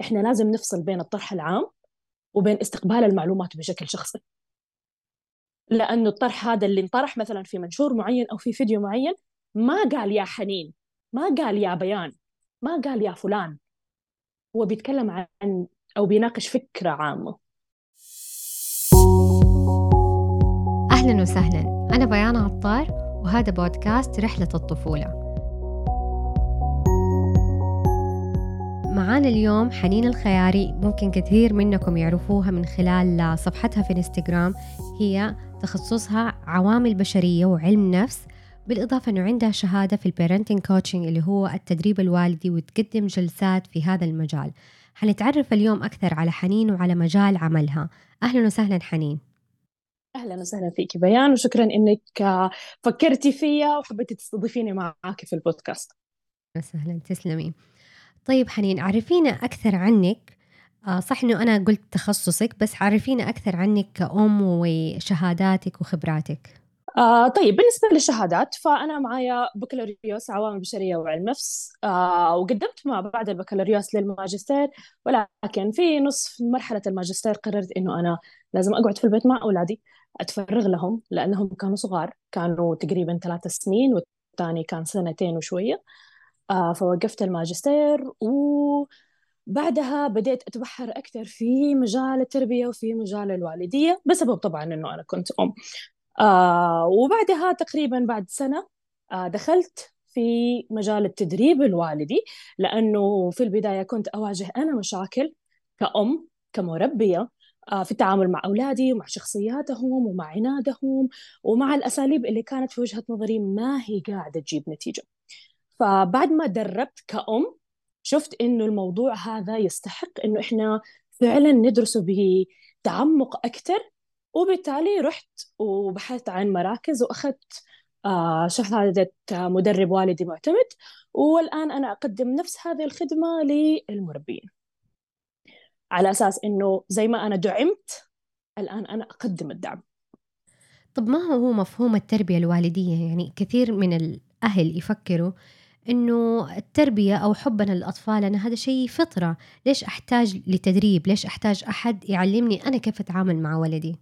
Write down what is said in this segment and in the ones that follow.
إحنا لازم نفصل بين الطرح العام وبين استقبال المعلومات بشكل شخصي. لأنه الطرح هذا اللي انطرح مثلا في منشور معين أو في فيديو معين ما قال يا حنين ما قال يا بيان ما قال يا فلان. هو بيتكلم عن أو بيناقش فكرة عامة. أهلا وسهلا. أنا بيان عطار وهذا بودكاست رحلة الطفولة. معانا اليوم حنين الخياري. ممكن كثير منكم يعرفوها من خلال صفحتها في انستغرام هي تخصصها عوامل بشرية وعلم نفس. بالإضافة أنه عندها شهادة في ال parenting coaching اللي هو التدريب الوالدي وتقدم جلسات في هذا المجال. حنتعرف اليوم أكثر على حنين وعلى مجال عملها. أهلا وسهلا حنين. أهلا وسهلا فيك بيان وشكرا إنك فكرتي فيا وحبيتي تستضيفيني معك في البودكاست. وسهلا تسلمي. طيب حنين عرفينا أكثر عنك. آه صح إنه أنا قلت تخصصك بس عرفينا أكثر عنك كأم وشهاداتك وخبراتك. آه طيب بالنسبة للشهادات فأنا معايا بكالوريوس عوامل بشرية وعلم نفس. آه وقدمت ما بعد البكالوريوس للماجستير ولكن في نصف مرحلة الماجستير قررت إنه أنا لازم أقعد في البيت مع أولادي أتفرغ لهم لأنهم كانوا صغار كانوا تقريبا ثلاث سنين والثاني كان سنتين وشوية. فوقفت الماجستير وبعدها بديت أتبحر أكثر في مجال التربية وفي مجال الوالدية بسبب طبعا إنه أنا كنت أم. آه وبعدها تقريبا بعد سنة آه دخلت في مجال التدريب الوالدي لأنه في البداية كنت أواجه أنا مشاكل كأم كمربية آه، في التعامل مع أولادي ومع شخصياتهم ومع عنادهم ومع الأساليب اللي كانت في وجهة نظري ما هي قاعدة تجيب نتيجة. فبعد ما دربت كأم شفت إنه الموضوع هذا يستحق إنه إحنا فعلا ندرسه بتعمق أكثر وبالتالي رحت وبحثت عن مراكز وأخذت آه، شهادة مدرب والدي معتمد. والآن أنا أقدم نفس هذه الخدمة للمربين. على أساس إنه زي ما أنا دعمت الآن أنا أقدم الدعم. طب ما هو مفهوم التربية الوالدية؟ يعني كثير من الأهل يفكروا إنه التربية أو حبنا للأطفال أنا هذا شيء فطرة. ليش أحتاج لتدريب؟ ليش أحتاج أحد يعلمني أنا كيف أتعامل مع ولدي؟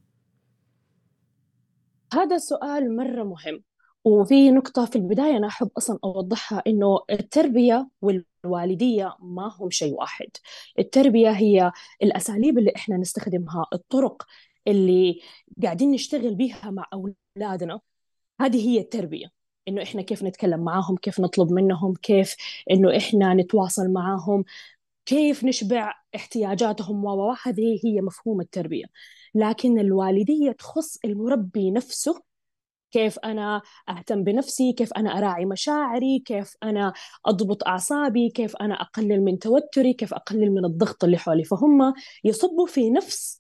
هذا سؤال مرة مهم وفي نقطة في البداية أنا أحب أصلا أوضحها إنه التربية والوالدية ما هم شيء واحد. التربية هي الأساليب اللي إحنا نستخدمها الطرق اللي قاعدين نشتغل بيها مع أولادنا. هذه هي التربية. إنه إحنا كيف نتكلم معاهم كيف نطلب منهم كيف إنه إحنا نتواصل معاهم كيف نشبع احتياجاتهم و هذه هي مفهوم التربية. لكن الوالدية تخص المربي نفسه كيف أنا أهتم بنفسي كيف أنا أراعي مشاعري كيف أنا أضبط أعصابي كيف أنا أقلل من توتري كيف أقلل من الضغط اللي حولي. فهم يصبوا في نفس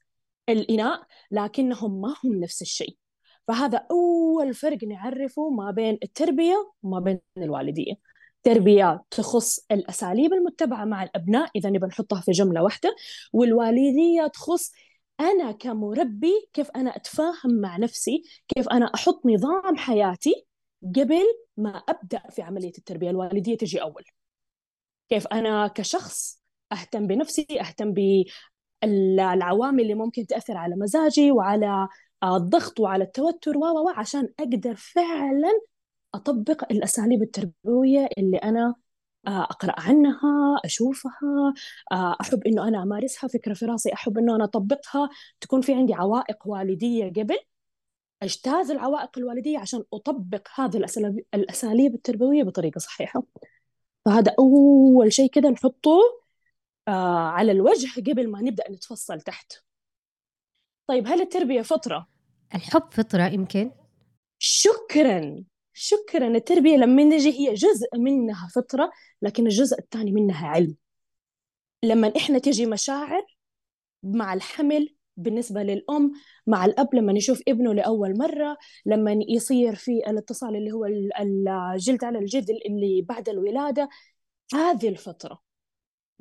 الإناء لكنهم ما هم نفس الشيء. فهذا أول فرق نعرفه ما بين التربية وما بين الوالدية. تربية تخص الأساليب المتبعة مع الأبناء إذا نبى نحطها في جملة واحدة والوالدية تخص أنا كمربي كيف أنا أتفاهم مع نفسي كيف أنا أحط نظام حياتي قبل ما أبدأ في عملية التربية. الوالدية تجي أول. كيف أنا كشخص أهتم بنفسي أهتم بالعوامل اللي ممكن تأثر على مزاجي وعلى الضغط وعلى التوتر و عشان أقدر فعلا أطبق الأساليب التربوية اللي أنا آه، أقرأ عنها أشوفها آه، أحب إنه أنا أمارسها فكرة في راسي أحب إنه أنا أطبقها. تكون في عندي عوائق والدية قبل أجتاز العوائق الوالدية عشان أطبق هذه الأساليب التربوية بطريقة صحيحة. فهذا أول شيء كده نحطه آه، على الوجه قبل ما نبدأ نتفصل تحت. طيب هل التربية فطرة؟ الحب فطرة يمكن؟ شكرا. شكرا. التربية لما نجي هي جزء منها فطرة لكن الجزء الثاني منها علم. لما إحنا تجي مشاعر مع الحمل بالنسبة للأم مع الأب لما يشوف ابنه لأول مرة لما يصير في الاتصال اللي هو الجلد على الجلد اللي بعد الولادة هذه الفطرة.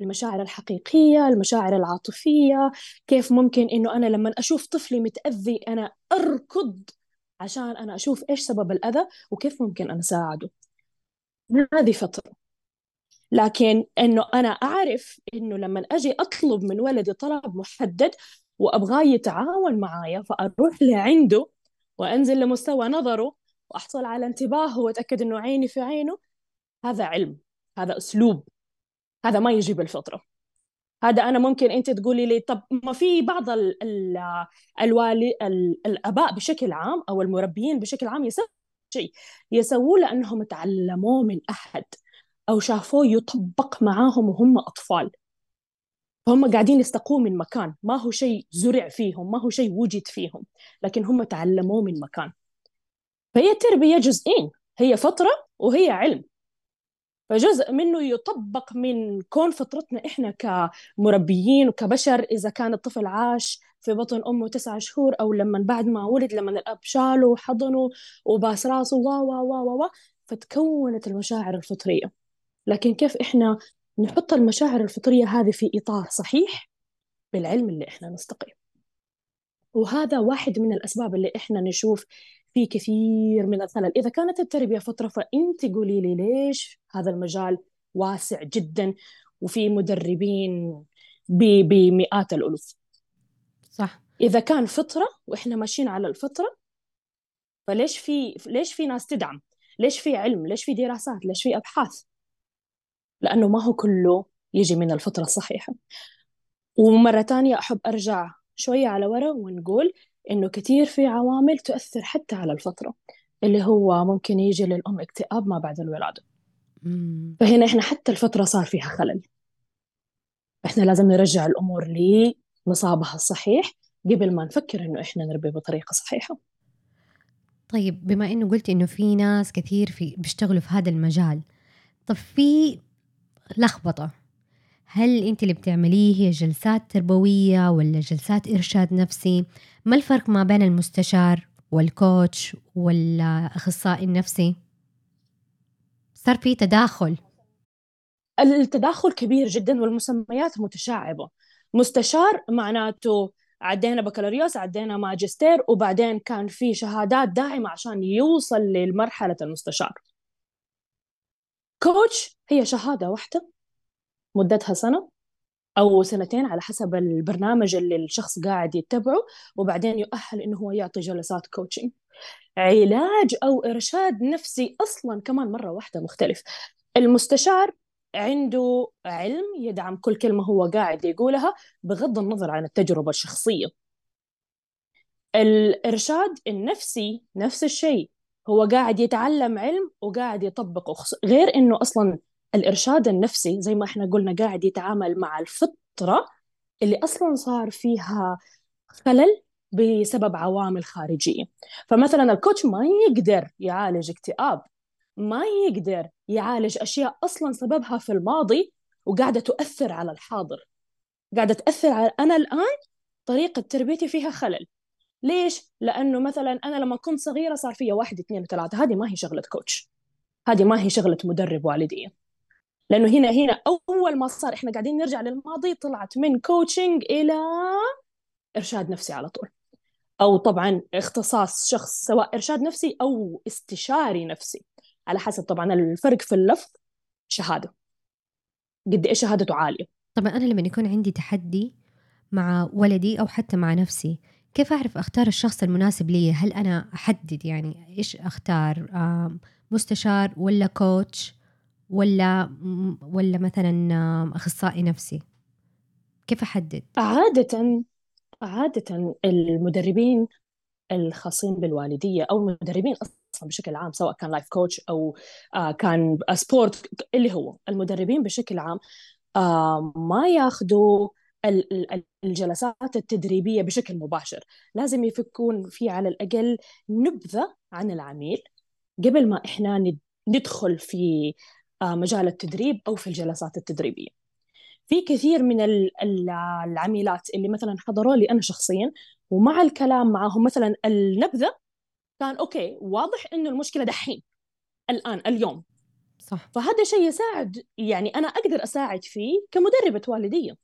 المشاعر الحقيقية المشاعر العاطفية كيف ممكن إنه أنا لما أشوف طفلي متأذي أنا أركض عشان أنا أشوف إيش سبب الأذى وكيف ممكن أنا أساعده. هذه فترة. لكن إنه أنا أعرف إنه لما أجي أطلب من ولدي طلب محدد وأبغاه يتعاون معايا فأروح لعنده وأنزل لمستوى نظره وأحصل على انتباهه وأتأكد إنه عيني في عينه هذا علم هذا أسلوب. هذا ما يجي بالفطره هذا أنا ممكن أنت تقولي لي طب ما في بعض ال ال الوالي ال الأباء بشكل عام أو المربيين بشكل عام يسووا شيء. يسووه لأنهم تعلموه من أحد أو شافوه يطبق معاهم وهم أطفال. فهم قاعدين يستقوه من مكان. ما هو شيء زرع فيهم ما هو شيء وجد فيهم لكن هم تعلموه من مكان. فهي التربية جزئين هي فترة وهي علم. فجزء منه يطبق من كون فطرتنا إحنا كمربيين وكبشر إذا كان الطفل عاش في بطن أمه تسعة شهور أو لما بعد ما ولد لما الأب شاله وحضنه وباس راسه وا وا وا وا فتكونت المشاعر الفطرية. لكن كيف إحنا نحط المشاعر الفطرية هذه في إطار صحيح؟ بالعلم اللي إحنا نستقيه وهذا واحد من الأسباب اللي إحنا نشوف في كثير من الخلل إذا كانت التربية فترة فأنت قولي لي ليش هذا المجال واسع جدا وفي مدربين بمئات الألوف؟ صح. إذا كان فطرة وإحنا ماشيين على الفطرة فليش في ليش في ناس تدعم؟ ليش في علم؟ ليش في دراسات؟ ليش في أبحاث؟ لأنه ما هو كله يجي من الفطرة الصحيحة. ومرة تانية أحب أرجع شوية على ورا ونقول إنه كثير في عوامل تؤثر حتى على الفطرة اللي هو ممكن يجي للأم اكتئاب ما بعد الولادة. فهنا إحنا حتى الفطرة صار فيها خلل. إحنا لازم نرجع الأمور لنصابها الصحيح قبل ما نفكر إنه إحنا نربي بطريقة صحيحة. طيب بما إنه قلت إنه في ناس كثير في بيشتغلوا في هذا المجال طب في لخبطة هل أنت اللي بتعمليه هي جلسات تربوية ولا جلسات إرشاد نفسي؟ ما الفرق ما بين المستشار والكوتش والأخصائي النفسي؟ صار في تداخل. التداخل كبير جدا والمسميات متشعبة. مستشار معناته عدينا بكالوريوس عدينا ماجستير وبعدين كان في شهادات داعمة عشان يوصل لمرحلة المستشار. كوتش هي شهادة واحدة. مدتها سنة أو سنتين على حسب البرنامج اللي الشخص قاعد يتبعه وبعدين يؤهل إنه هو يعطي جلسات كوتشنج علاج أو إرشاد نفسي أصلا كمان مرة واحدة مختلف. المستشار عنده علم يدعم كل كلمة هو قاعد يقولها بغض النظر عن التجربة الشخصية. الإرشاد النفسي نفس الشيء هو قاعد يتعلم علم وقاعد يطبقه غير إنه أصلا الإرشاد النفسي زي ما إحنا قلنا قاعد يتعامل مع الفطرة اللي أصلا صار فيها خلل بسبب عوامل خارجية. فمثلا الكوتش ما يقدر يعالج اكتئاب ما يقدر يعالج أشياء أصلا سببها في الماضي وقاعدة تؤثر على الحاضر. قاعدة تأثر على أنا الآن طريقة تربيتي فيها خلل. ليش؟ لأنه مثلا أنا لما كنت صغيرة صار فيها واحد اثنين وثلاثة. هذه ما هي شغلة كوتش. هذه ما هي شغلة مدرب والدية لأنه هنا هنا أول ما صار إحنا قاعدين نرجع للماضي طلعت من كوتشنج إلى إرشاد نفسي على طول. أو طبعا اختصاص شخص سواء إرشاد نفسي أو استشاري نفسي. على حسب طبعا الفرق في اللفظ شهادة. قد إيش شهادته عالية. طبعا أنا لما يكون عندي تحدي مع ولدي أو حتى مع نفسي كيف أعرف أختار الشخص المناسب لي؟ هل أنا أحدد يعني إيش أختار؟ مستشار ولا coach ولا ولا مثلا أخصائي نفسي؟ كيف أحدد؟ عاده عاده المدربين الخاصين بالوالدية أو المدربين أصلا بشكل عام سواء كان life coach أو آه، كان sport اللي هو المدربين بشكل عام ما ياخذوا الجلسات التدريبية بشكل مباشر. لازم يفكون في على الأقل نبذة عن العميل قبل ما إحنا ندخل في مجال التدريب أو في الجلسات التدريبية. في كثير من العميلات اللي مثلا حضروا لي أنا شخصيا ومع الكلام معهم مثلا النبذة كان أوكي واضح إنه المشكلة دحين الآن اليوم. صح. فهذا شيء يساعد يعني أنا أقدر أساعد فيه كمدربة والدية.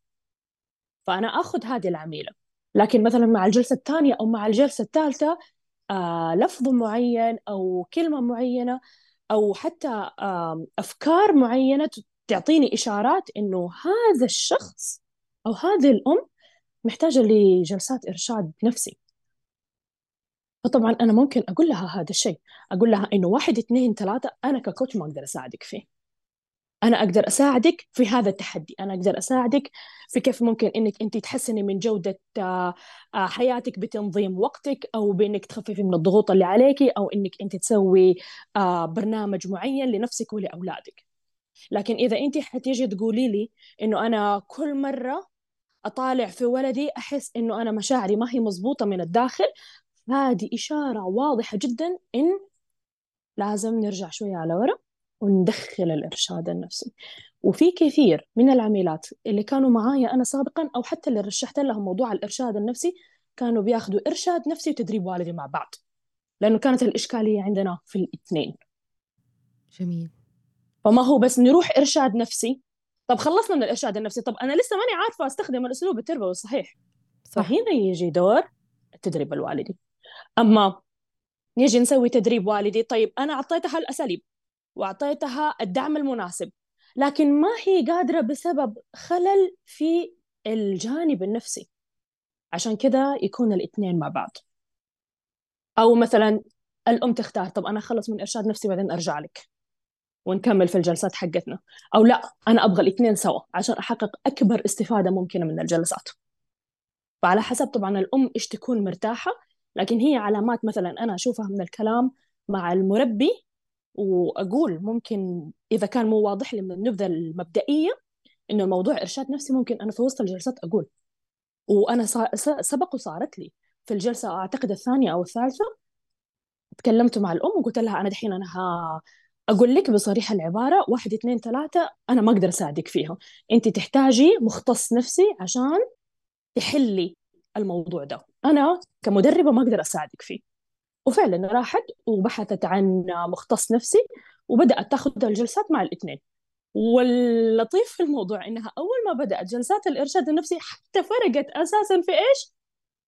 فأنا أخذ هذه العميلة. لكن مثلا مع الجلسة الثانية أو مع الجلسة الثالثة آه لفظ معين أو كلمة معينة أو حتى أفكار معينة تعطيني إشارات إنه هذا الشخص أو هذه الأم محتاجة لجلسات إرشاد نفسي. فطبعا أنا ممكن أقول لها هذا الشيء أقول لها إنه واحد اثنين ثلاثة أنا ككوتش ما أقدر أساعدك فيه. أنا أقدر أساعدك في هذا التحدي أنا أقدر أساعدك في كيف ممكن إنك أنت تحسني من جودة آه، حياتك بتنظيم وقتك أو بإنك تخففي من الضغوط اللي عليكي أو إنك أنت تسوي آه، برنامج معين لنفسك ولأولادك. لكن إذا أنت حتيجي تقولي لي إنه أنا كل مرة أطالع في ولدي أحس إنه أنا مشاعري ما هي مضبوطة من الداخل هذه إشارة واضحة جدا إن لازم نرجع شوية على ورا. وندخل الإرشاد النفسي. وفي كثير من العميلات اللي كانوا معايا أنا سابقا أو حتى اللي رشحت لهم موضوع الإرشاد النفسي كانوا بياخذوا إرشاد نفسي وتدريب والدي مع بعض لأنه كانت الإشكالية عندنا في الاثنين. جميل. فما هو بس نروح إرشاد نفسي. طب خلصنا من الإرشاد النفسي. طب أنا لسه ماني عارفة أستخدم الأسلوب التربوي الصحيح. صح. فهنا يجي دور التدريب الوالدي. أما نيجي نسوي تدريب والدي. طيب أنا أعطيتها الأساليب وأعطيتها الدعم المناسب. لكن ما هي قادرة بسبب خلل في الجانب النفسي. عشان كده يكون الاثنين مع بعض. أو مثلا الأم تختار طب أنا أخلص من إرشاد نفسي بعدين أرجع لك. ونكمل في الجلسات حقتنا. أو لا أنا أبغى الاثنين سوا عشان أحقق أكبر استفادة ممكنة من الجلسات. فعلى حسب طبعا الأم إيش تكون مرتاحة لكن هي علامات مثلا أنا أشوفها من الكلام مع المربي وأقول ممكن إذا كان مو واضح لي من النبذة المبدئية إنه الموضوع إرشاد نفسي ممكن أنا في وسط الجلسات أقول. وأنا سبق وصارت لي. في الجلسة أعتقد الثانية أو الثالثة تكلمت مع الأم وقلت لها أنا دحين أنا ها أقول لك بصريح العبارة واحد اثنين ثلاثة أنا ما أقدر أساعدك فيها. أنت تحتاجي مختص نفسي عشان تحلي الموضوع ده. أنا كمدربة ما أقدر أساعدك فيه. وفعلا راحت وبحثت عن مختص نفسي وبدأت تاخذ الجلسات مع الاثنين. واللطيف في الموضوع إنها أول ما بدأت جلسات الإرشاد النفسي حتى فرقت أساسا في إيش؟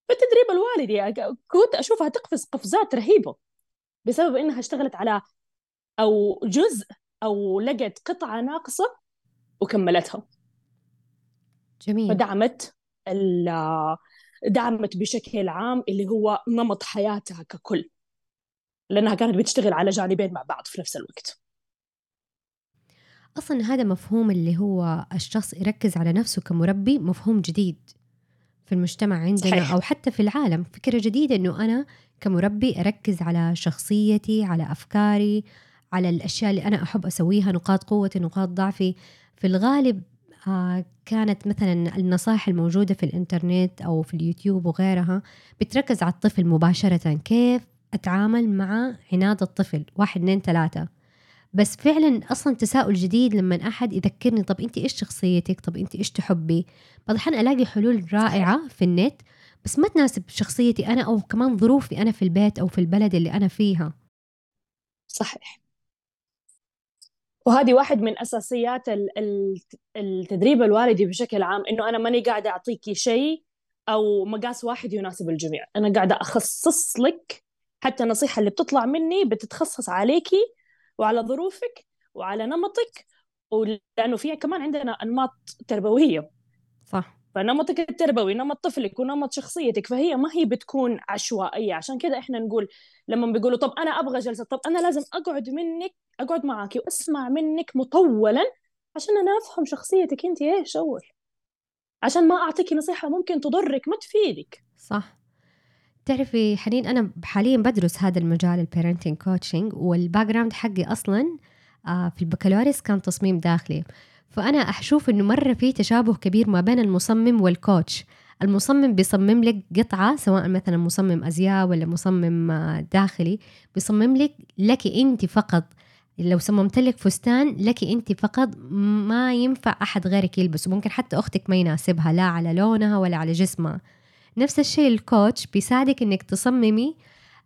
في التدريب الوالدي يعني كنت أشوفها تقفز قفزات رهيبة بسبب إنها اشتغلت على أو جزء أو لقت قطعة ناقصة وكملتها. جميل. فدعمت دعمت بشكل عام اللي هو نمط حياتها ككل لأنها كانت بتشتغل على جانبين مع بعض في نفس الوقت. أصلا هذا مفهوم اللي هو الشخص يركز على نفسه كمربي مفهوم جديد في المجتمع عندنا صحيح. أو حتى في العالم. فكرة جديدة أنه أنا كمربي أركز على شخصيتي على أفكاري على الأشياء اللي أنا أحب أسويها نقاط قوتي نقاط ضعفي. في الغالب كانت مثلا النصائح الموجودة في الإنترنت أو في اليوتيوب وغيرها بتركز على الطفل مباشرة. كيف أتعامل مع عناد الطفل؟ واحد اثنين ثلاثة. بس فعلا أصلا تساؤل جديد لما أحد يذكرني طب أنت إيش شخصيتك؟ طب أنت إيش تحبي؟ بعض الأحيان ألاقي حلول رائعة في النت بس ما تناسب شخصيتي أنا أو كمان ظروفي أنا في البيت أو في البلد اللي أنا فيها. صحيح. وهذه واحد من أساسيات التدريب الوالدي بشكل عام إنه أنا ماني قاعدة اعطيكي شيء أو مقاس واحد يناسب الجميع. أنا قاعدة أخصص لك حتى النصيحة اللي بتطلع مني بتتخصص عليكي وعلى ظروفك وعلى نمطك ولأنه في كمان عندنا أنماط تربوية. صح. فنمطك التربوي نمط طفلك ونمط شخصيتك فهي ما هي بتكون عشوائية. عشان كذا إحنا نقول لما بيقولوا طب أنا أبغى جلسة طب أنا لازم أقعد منك أقعد معك وأسمع منك مطولا عشان أنا أفهم شخصيتك انت إيش أول. عشان ما أعطيكي نصيحة ممكن تضرك ما تفيدك. صح. تعرفي حنين أنا حاليا بدرس هذا المجال ال parenting coaching وال background حقي أصلا آه، في البكالوريوس كان تصميم داخلي. فأنا أشوف إنه مرة في تشابه كبير ما بين المصمم والكوتش المصمم بيصمم لك قطعة سواء مثلا مصمم أزياء ولا مصمم آه، داخلي بيصمم لك لك أنت فقط. لو صممت لك فستان لك أنت فقط ما ينفع أحد غيرك يلبسه. ممكن حتى أختك ما يناسبها لا على لونها ولا على جسمها. نفس الشيء الكوتش بيساعدك إنك تصممي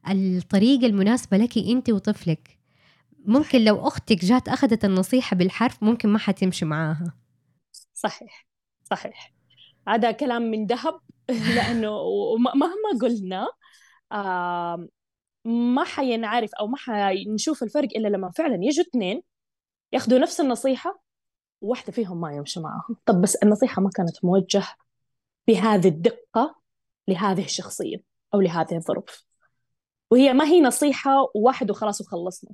الطريقة المناسبة لك أنت وطفلك. ممكن لو أختك جات أخذت النصيحة بالحرف ممكن ما حتمشي معاها. صحيح صحيح. هذا كلام من ذهب لأنه مهما قلنا ما حينعرف أو ما حنشوف الفرق إلا لما فعلا يجوا اثنين ياخذوا نفس النصيحة وواحدة فيهم ما يمشي معاهم. طب بس النصيحة ما كانت موجهة بهذه الدقة لهذه الشخصية أو لهذه الظروف. وهي ما هي نصيحة واحد وخلاص وخلصنا.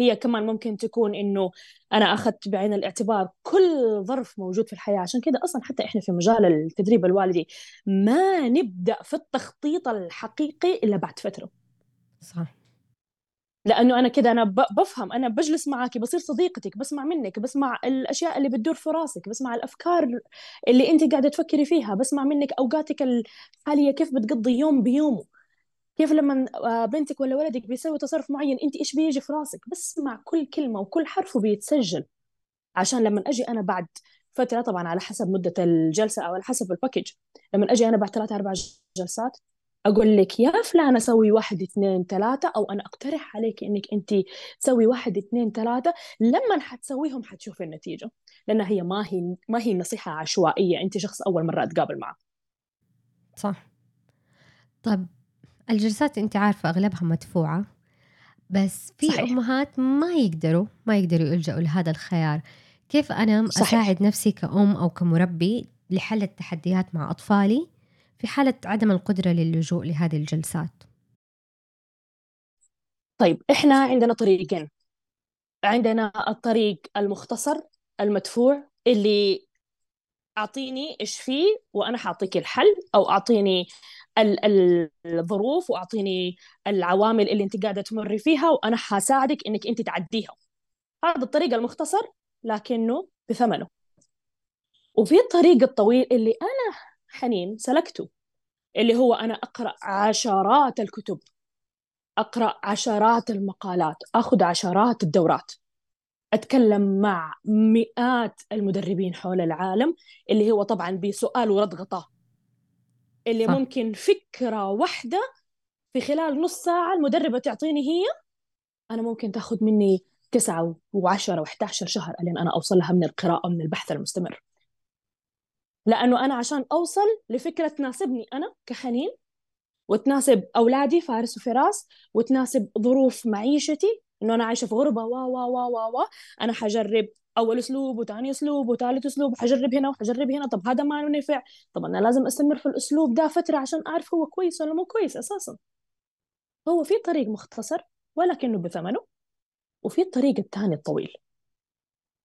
هي كمان ممكن تكون إنه أنا أخذت بعين الاعتبار كل ظرف موجود في الحياة. عشان كده أصلا حتى إحنا في مجال التدريب الوالدي ما نبدأ في التخطيط الحقيقي إلا بعد فترة. صح لأنه أنا كده أنا بفهم أنا بجلس معك بصير صديقتك بسمع منك بسمع الأشياء اللي بتدور في راسك بسمع الأفكار اللي أنت قاعدة تفكري فيها بسمع منك أوقاتك الحالية كيف بتقضي يوم بيومه. كيف لما آه، بنتك ولا ولدك بيسوي تصرف معين انت إيش بيجي في راسك؟ بسمع كل كلمة وكل حرف وبيتسجل. عشان لما أجي أنا بعد فترة طبعا على حسب مدة الجلسة أو على حسب ال package لما أجي أنا بعد ثلاث أربع جلسات أقول لك يا فلانة سوي واحد اثنين ثلاثة أو أنا أقترح عليك إنك أنت تسوي واحد اثنين ثلاثة. لما حتسويهم حتشوفي النتيجة لأن هي ما هي ما هي نصيحة عشوائية أنت شخص أول مرة اتقابل معه. صح. طب الجلسات انت عارفة أغلبها مدفوعة بس في صحيح. أمهات ما يقدروا ما يقدروا يلجأوا لهذا الخيار كيف أنا صحيح. أساعد نفسي كأم أو كمربي لحل التحديات مع أطفالي في حالة عدم القدرة للجوء لهذه الجلسات طيب إحنا عندنا طريقين عندنا الطريق المختصر المدفوع اللي أعطيني إيش فيه وأنا حأعطيك الحل أو أعطيني الظروف وأعطيني العوامل اللي أنت قاعدة تمري فيها وأنا حساعدك إنك أنت تعديها. هذا الطريق المختصر لكنه بثمنه. وفي الطريق الطويل اللي أنا حنين سلكته اللي هو أنا أقرأ عشرات الكتب أقرأ عشرات المقالات أخذ عشرات الدورات. أتكلم مع مئات المدربين حول العالم اللي هو طبعا بسؤال ورد غطاء. اللي صح. ممكن فكرة واحدة في خلال نص ساعة المدربة تعطيني هي أنا ممكن تاخذ مني تسعة وعشرة وإحدى عشر شهر ألين أنا أوصل لها من القراءة من البحث المستمر لأنه أنا عشان أوصل لفكرة تناسبني أنا كحنين وتناسب أولادي فارس وفراس وتناسب ظروف معيشتي إنه أنا عايشة في غربة وا وا وا وا وا أنا حجرب أول أسلوب وثاني أسلوب وثالث أسلوب وحجرب هنا وحجرب هنا. طب هذا ما نفع. طب أنا لازم أستمر في الأسلوب ده فترة عشان أعرف هو كويس ولا مو كويس أساسا. هو في طريق مختصر ولكنه بثمنه وفي الطريق الثاني الطويل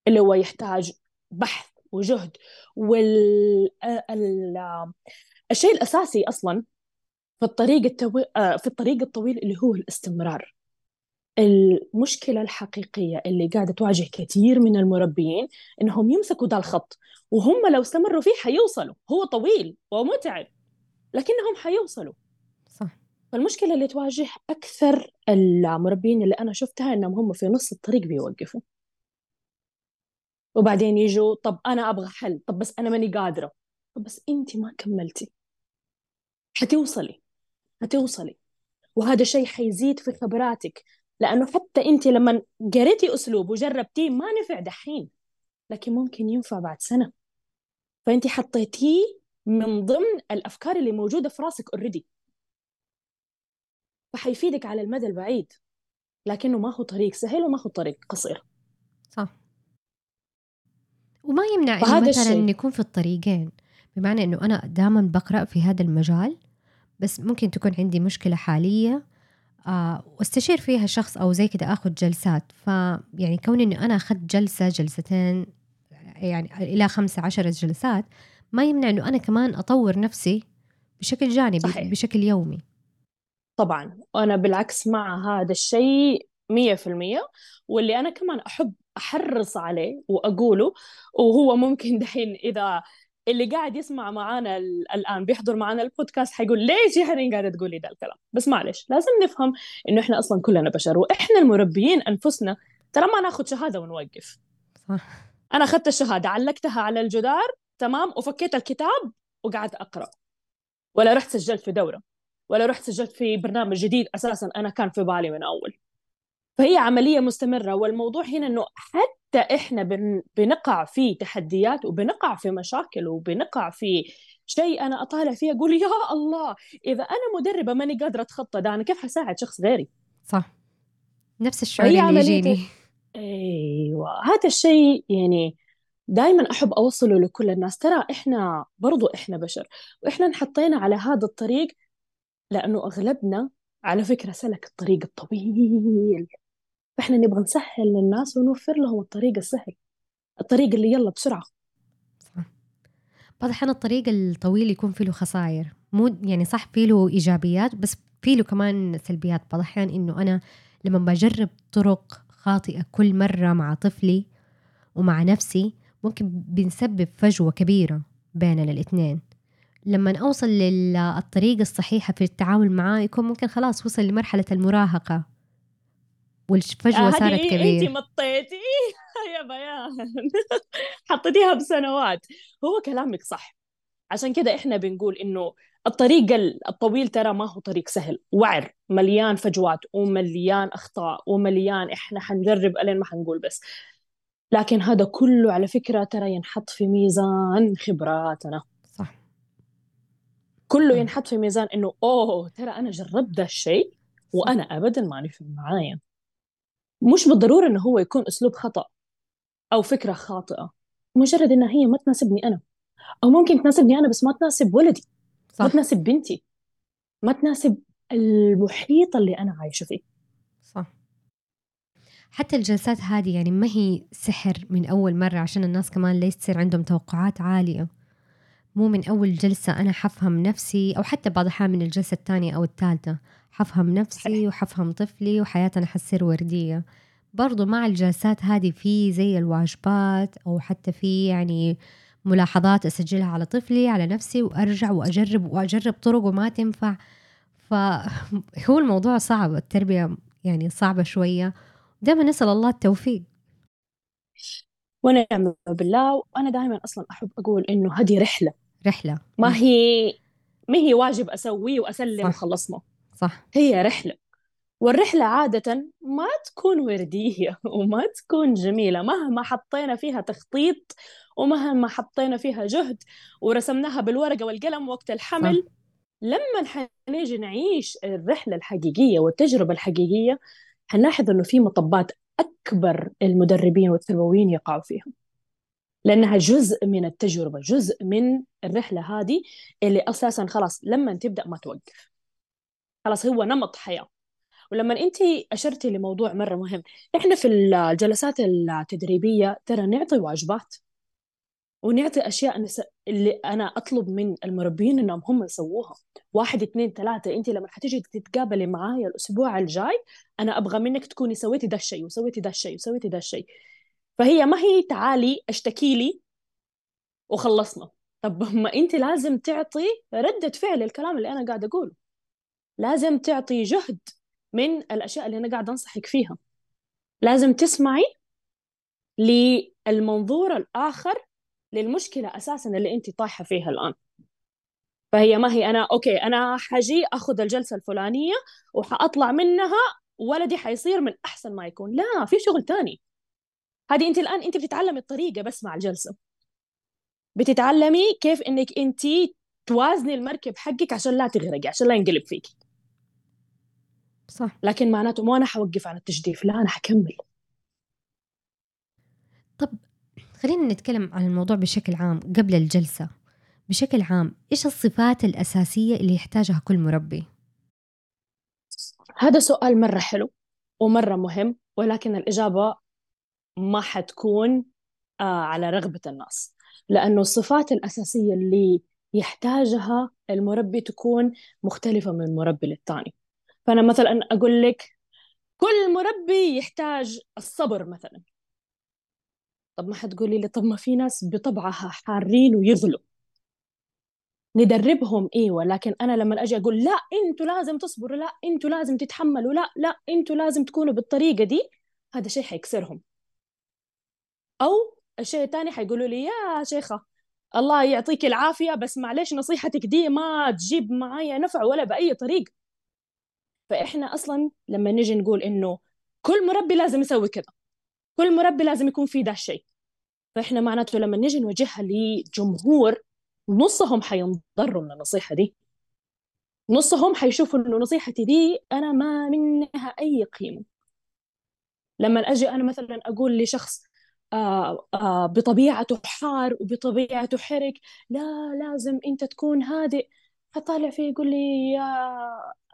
اللي هو يحتاج بحث وجهد وال الشيء الأساسي أصلا في الطريق التو... آه، في الطريق الطويل اللي هو الاستمرار. المشكلة الحقيقية اللي قاعدة تواجه كثير من المربيين إنهم يمسكوا ذا الخط وهم لو استمروا فيه حيوصلوا هو طويل ومتعب لكنهم حيوصلوا. صح. فالمشكلة اللي تواجه أكثر المربيين اللي أنا شفتها إنهم هم في نص الطريق بيوقفوا. وبعدين يجوا طب أنا أبغى حل طب بس أنا ماني قادرة. طب بس أنت ما كملتي. حتوصلي حتوصلي. وهذا الشيء حيزيد في خبراتك. لأنه حتى أنت لما قريتي أسلوب وجربتيه ما نفع دحين لكن ممكن ينفع بعد سنة. فأنت حطيتيه من ضمن الأفكار اللي موجودة في راسك اوريدي فحيفيدك على المدى البعيد لكنه ما هو طريق سهل وما هو طريق قصير. صح. وما يمنع إنه مثلا الشيء. يكون في الطريقين. بمعنى إنه أنا دائما بقرأ في هذا المجال بس ممكن تكون عندي مشكلة حالية آه واستشير فيها شخص أو زي كده أخذ جلسات. فيعني كون إنه أنا أخذت جلسة جلستين يعني إلى خمسة عشرة جلسات ما يمنع إنه أنا كمان أطور نفسي بشكل جانبي صحيح. بشكل يومي. طبعا. وأنا بالعكس مع هذا الشيء مية في المية. واللي أنا كمان أحب أحرص عليه وأقوله وهو ممكن دحين إذا اللي قاعد يسمع معانا الآن بيحضر معانا البودكاست حيقول ليش يا حنين قاعدة تقولي ده الكلام. بس معلش لازم نفهم إنه إحنا أصلا كلنا بشر وإحنا المربيين أنفسنا. ترى ما ناخذ شهادة ونوقف. صح. أنا أخذت الشهادة علقتها على الجدار تمام وفكيت الكتاب وقعدت أقرأ. ولا رحت سجلت في دورة. ولا رحت سجلت في برنامج جديد أساسا أنا كان في بالي من أول. فهي عملية مستمرة. والموضوع هنا إنه حتى إحنا بنقع في تحديات وبنقع في مشاكل وبنقع في شيء أنا أطالع فيه أقول يا الله إذا أنا مدربة ماني قادرة أتخطى ده أنا كيف حساعد شخص غيري؟ صح. نفس الشعور اللي يجيني. أيوه. هذا الشيء يعني دائما أحب أوصله لكل الناس. ترى إحنا برضو إحنا بشر وإحنا انحطينا على هذا الطريق لأنه أغلبنا على فكرة سلك الطريق الطويل. فإحنا نبغى نسهل للناس ونوفر لهم الطريق السهل الطريق اللي يلا بسرعة. صح. بعض الأحيان الطريق الطويل يكون فيه له خسائر مو يعني صح فيه له إيجابيات بس فيه له كمان سلبيات. بعض الأحيان إنه أنا لما بجرب طرق خاطئة كل مرة مع طفلي ومع نفسي ممكن بنسبب فجوة كبيرة بيننا الاثنين لما أوصل للطريقة الصحيحة في التعامل معاه يكون ممكن خلاص وصل لمرحلة المراهقة. والفجوة آه صارت هذه كبيرة انت مطيتي. يا بيان. حطيتيها بسنوات. هو كلامك صح. عشان كده إحنا بنقول إنه الطريق الطويل ترى ما هو طريق سهل. وعر. مليان فجوات ومليان أخطاء ومليان إحنا حنجرب ألين ما حنقول بس. لكن هذا كله على فكرة ترى ينحط في ميزان خبراتنا. صح. كله. ينحط في ميزان إنه أوه ترى أنا جربت ده الشيء وأنا ابدا ما نفع معايا. مش بالضرورة إنه هو يكون أسلوب خطأ أو فكرة خاطئة. مجرد إنها هي ما تناسبني أنا. أو ممكن تناسبني أنا بس ما تناسب ولدي. ما صح تناسب بنتي. ما تناسب المحيط اللي أنا عايشة فيه. صح. حتى الجلسات هذه يعني ما هي سحر من أول مرة عشان الناس كمان ليش تصير عندهم توقعات عالية. مو من أول جلسة أنا حفهم نفسي أو حتى بعض الأحيان من الجلسة الثانية أو الثالثة حفهم نفسي. وحفهم طفلي وحياتنا حتصير وردية. برضو مع الجلسات هذه في زي الواجبات أو حتى في يعني ملاحظات أسجلها على طفلي على نفسي وأرجع وأجرب وأجرب طرق وما تنفع. فهو الموضوع صعب التربية يعني صعبة شوية. دائما نسأل الله التوفيق. ونعم بالله وأنا دائما أصلا أحب أقول إنه هذه رحلة. رحلة. ما هي ما هي واجب أسويه وأسلم صح. وخلصنا. صح. هي رحلة. والرحلة عادة ما تكون وردية وما تكون جميلة. مهما حطينا فيها تخطيط ومهما حطينا فيها جهد ورسمناها بالورقة والقلم وقت الحمل صح. لما حنيجي نعيش الرحلة الحقيقية والتجربة الحقيقية حنلاحظ إنه في مطبات أكبر المدربين والتربويين يقعوا فيها. لأنها جزء من التجربة جزء من الرحلة هذه اللي أساسا خلاص لما تبدأ ما توقف. خلاص هو نمط حياة. ولما أنت أشرتي لموضوع مرة مهم إحنا في الجلسات التدريبية ترى نعطي واجبات ونعطي أشياء. اللي أنا أطلب من المربين إنهم هم يسووها. واحد اثنين ثلاثة أنت لما حتيجي تتقابلي معايا الأسبوع الجاي أنا أبغى منك تكوني سويتي ده الشيء وسويتي ده الشيء وسويتي ده الشيء. فهي ما هي تعالي اشتكي لي وخلصنا. طب ما انت لازم تعطي ردة فعل الكلام اللي أنا قاعدة اقوله. لازم تعطي جهد من الأشياء اللي أنا قاعدة أنصحك فيها. لازم تسمعي للمنظور الآخر للمشكلة أساسا اللي أنت طايحة فيها الآن. فهي ما هي أنا أوكي أنا حجي أخذ الجلسة الفلانية وحأطلع منها ولدي حيصير من أحسن ما يكون. لا في شغل تاني. هذه أنت الآن أنت بتتعلمي الطريقة بس مع الجلسة. بتتعلمي كيف إنك أنت توازني المركب حقك عشان لا تغرقي عشان لا ينقلب فيك صح. لكن معناته مو أنا حوقف عن التجديف لا أنا حكمل. طب خلينا نتكلم عن الموضوع بشكل عام قبل الجلسة. بشكل عام إيش الصفات الأساسية اللي يحتاجها كل مربي؟ هذا سؤال مرة حلو ومرة مهم ولكن الإجابة ما حتكون آه على رغبة الناس. لأنه الصفات الأساسية اللي يحتاجها المربي تكون مختلفة من مربي للتاني. فأنا مثلا أقول لك كل مربي يحتاج الصبر مثلا. طب ما حتقولي لي طب ما في ناس بطبعها حارين ويغلوا. ندربهم أيوه لكن أنا لما أجي أقول لا إنتوا لازم تصبروا لا إنتوا لازم تتحملوا لا لا إنتوا لازم تكونوا بالطريقة دي هذا شيء حيكسرهم. أو الشيء الثاني حيقولوا لي يا شيخة الله يعطيك العافية بس معلش نصيحتك دي ما تجيب معايا نفع ولا بأي طريقه فإحنا أصلا لما نجي نقول إنه كل مربي لازم يسوي كذا كل مربي لازم يكون في ده الشيء. فإحنا معناته لما نجي نوجهها لجمهور نصهم حينضروا من النصيحة دي. نصهم حيشوفوا إنه نصيحتي دي أنا ما منها أي قيمة. لما أجي أنا مثلا أقول لشخص آه آه بطبيعته حار وبطبيعته حرك لا لازم أنت تكون هادئ. فطالع فيه يقول لي يا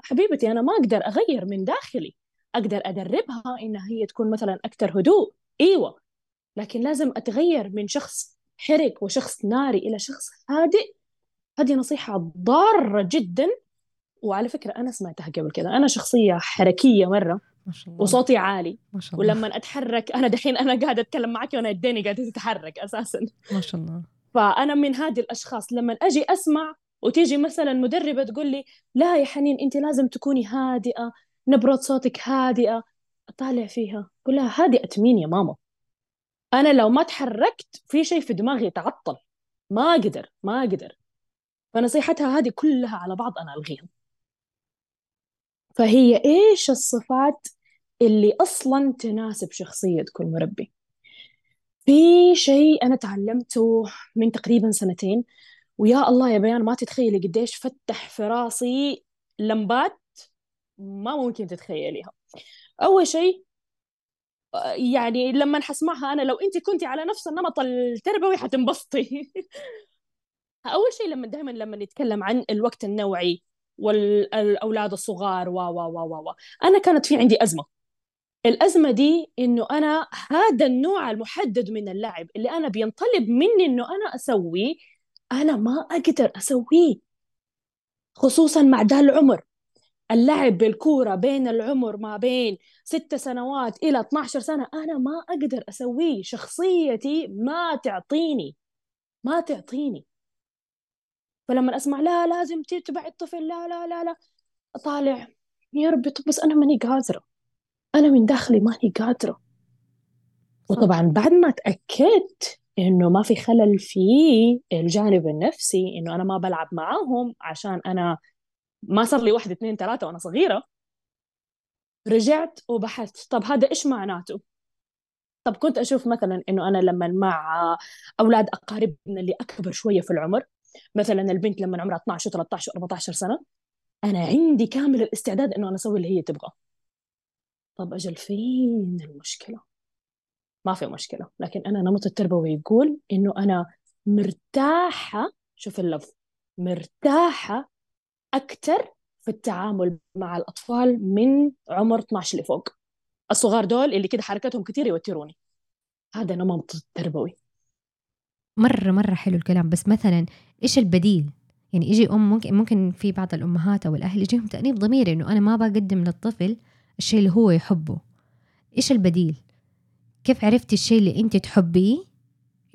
حبيبتي أنا ما أقدر أغير من داخلي. أقدر أدربها انها هي تكون مثلا أكثر هدوء. إيوه. لكن لازم أتغير من شخص حرك وشخص ناري إلى شخص هادئ. هذه نصيحة ضارة جدا. وعلى فكرة أنا سمعتها قبل كده أنا شخصية حركية مرة. ما شاء الله. وصوتي عالي. ما شاء الله. ولما أتحرك أنا دحين أنا قاعدة أتكلم معك وأنا يديني قاعدة تتحرك أساسا. ما شاء الله. فأنا من هذه الأشخاص لما أجي أسمع وتيجي مثلا مدربة تقول لي لا يا حنين أنت لازم تكوني هادئة نبرة صوتك هادئة. أطالع فيها أقول لها هادئة مين يا ماما. أنا لو ما تحركت في شيء في دماغي يتعطل. ما أقدر ما أقدر. فنصيحتها هذه كلها على بعض أنا ألغيها. فهي إيش الصفات اللي أصلا تناسب شخصية كل مربي في شيء أنا تعلمته من تقريبا سنتين ويا الله يا بيان ما تتخيلي قديش فتح في راسي لمبات ما ممكن تتخيليها. أول شيء يعني لما حسمعها أنا لو أنت كنتي على نفس النمط التربوي حتنبسطي. أول شيء لما دائما لما نتكلم عن الوقت النوعي والأولاد الصغار و و و و أنا كانت في عندي أزمة. الأزمة دي إنه أنا هذا النوع المحدد من اللعب اللي أنا بينطلب مني إنه أنا أسويه أنا ما أقدر أسويه خصوصا مع ده العمر. اللعب بالكورة بين العمر ما بين ست سنوات إلى 12 سنة أنا ما أقدر أسويه. شخصيتي ما تعطيني ما تعطيني. فلما أسمع لا لازم تتبع الطفل لا لا لا لا أطالع يا بس أنا ماني قادرة. أنا من داخلي ماني قادرة. وطبعا بعد ما تأكدت إنه ما في خلل في الجانب النفسي إنه أنا ما بلعب معاهم عشان أنا ما صار لي واحد اثنين ثلاثة وأنا صغيرة رجعت وبحثت طب هذا إيش معناته؟ طب كنت أشوف مثلا إنه أنا لما مع أولاد أقاربنا اللي أكبر شوية في العمر مثلا البنت لما عمرها 12 13 14 سنة أنا عندي كامل الاستعداد إنه أنا أسوي اللي هي تبغى طب أجل فين المشكلة؟ ما في مشكلة لكن أنا نمط التربوي يقول إنه أنا مرتاحة شوف اللفظ مرتاحة أكثر في التعامل مع الأطفال من عمر 12 لفوق الصغار دول اللي كده حركتهم كتير يوتروني. هذا نمط التربوي. مرة مرة حلو الكلام. بس مثلا إيش البديل؟ يعني يجي أم ممكن ممكن في بعض الأمهات أو الأهل يجيهم تأنيب ضميري إنه أنا ما بقدم للطفل الشيء اللي هو يحبه. إيش البديل؟ كيف عرفتي الشيء اللي أنت تحبيه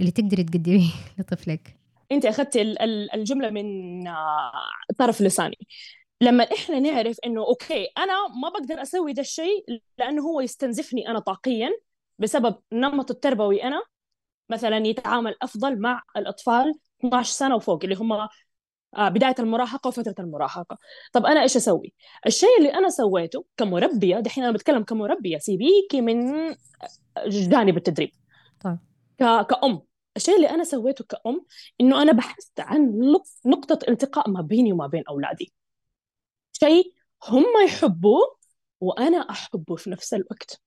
اللي تقدري تقدميه لطفلك؟ أنت أخذتي الجملة من طرف لساني. لما إحنا نعرف إنه أوكي أنا ما بقدر أسوي ده الشيء لأنه هو يستنزفني أنا طاقيا بسبب نمط التربوي أنا. مثلا يتعامل أفضل مع الأطفال 12 سنة وفوق اللي هم بداية المراهقة وفترة المراهقة. طب أنا إيش أسوي؟ الشيء اللي أنا سويته كمربية دحين أنا بتكلم كمربية سيبيكي من جانب التدريب. طيب. كأم. الشيء اللي أنا سويته كأم إنه أنا بحثت عن نقطة التقاء ما بيني وما بين أولادي. شيء هم يحبوه وأنا أحبه في نفس الوقت.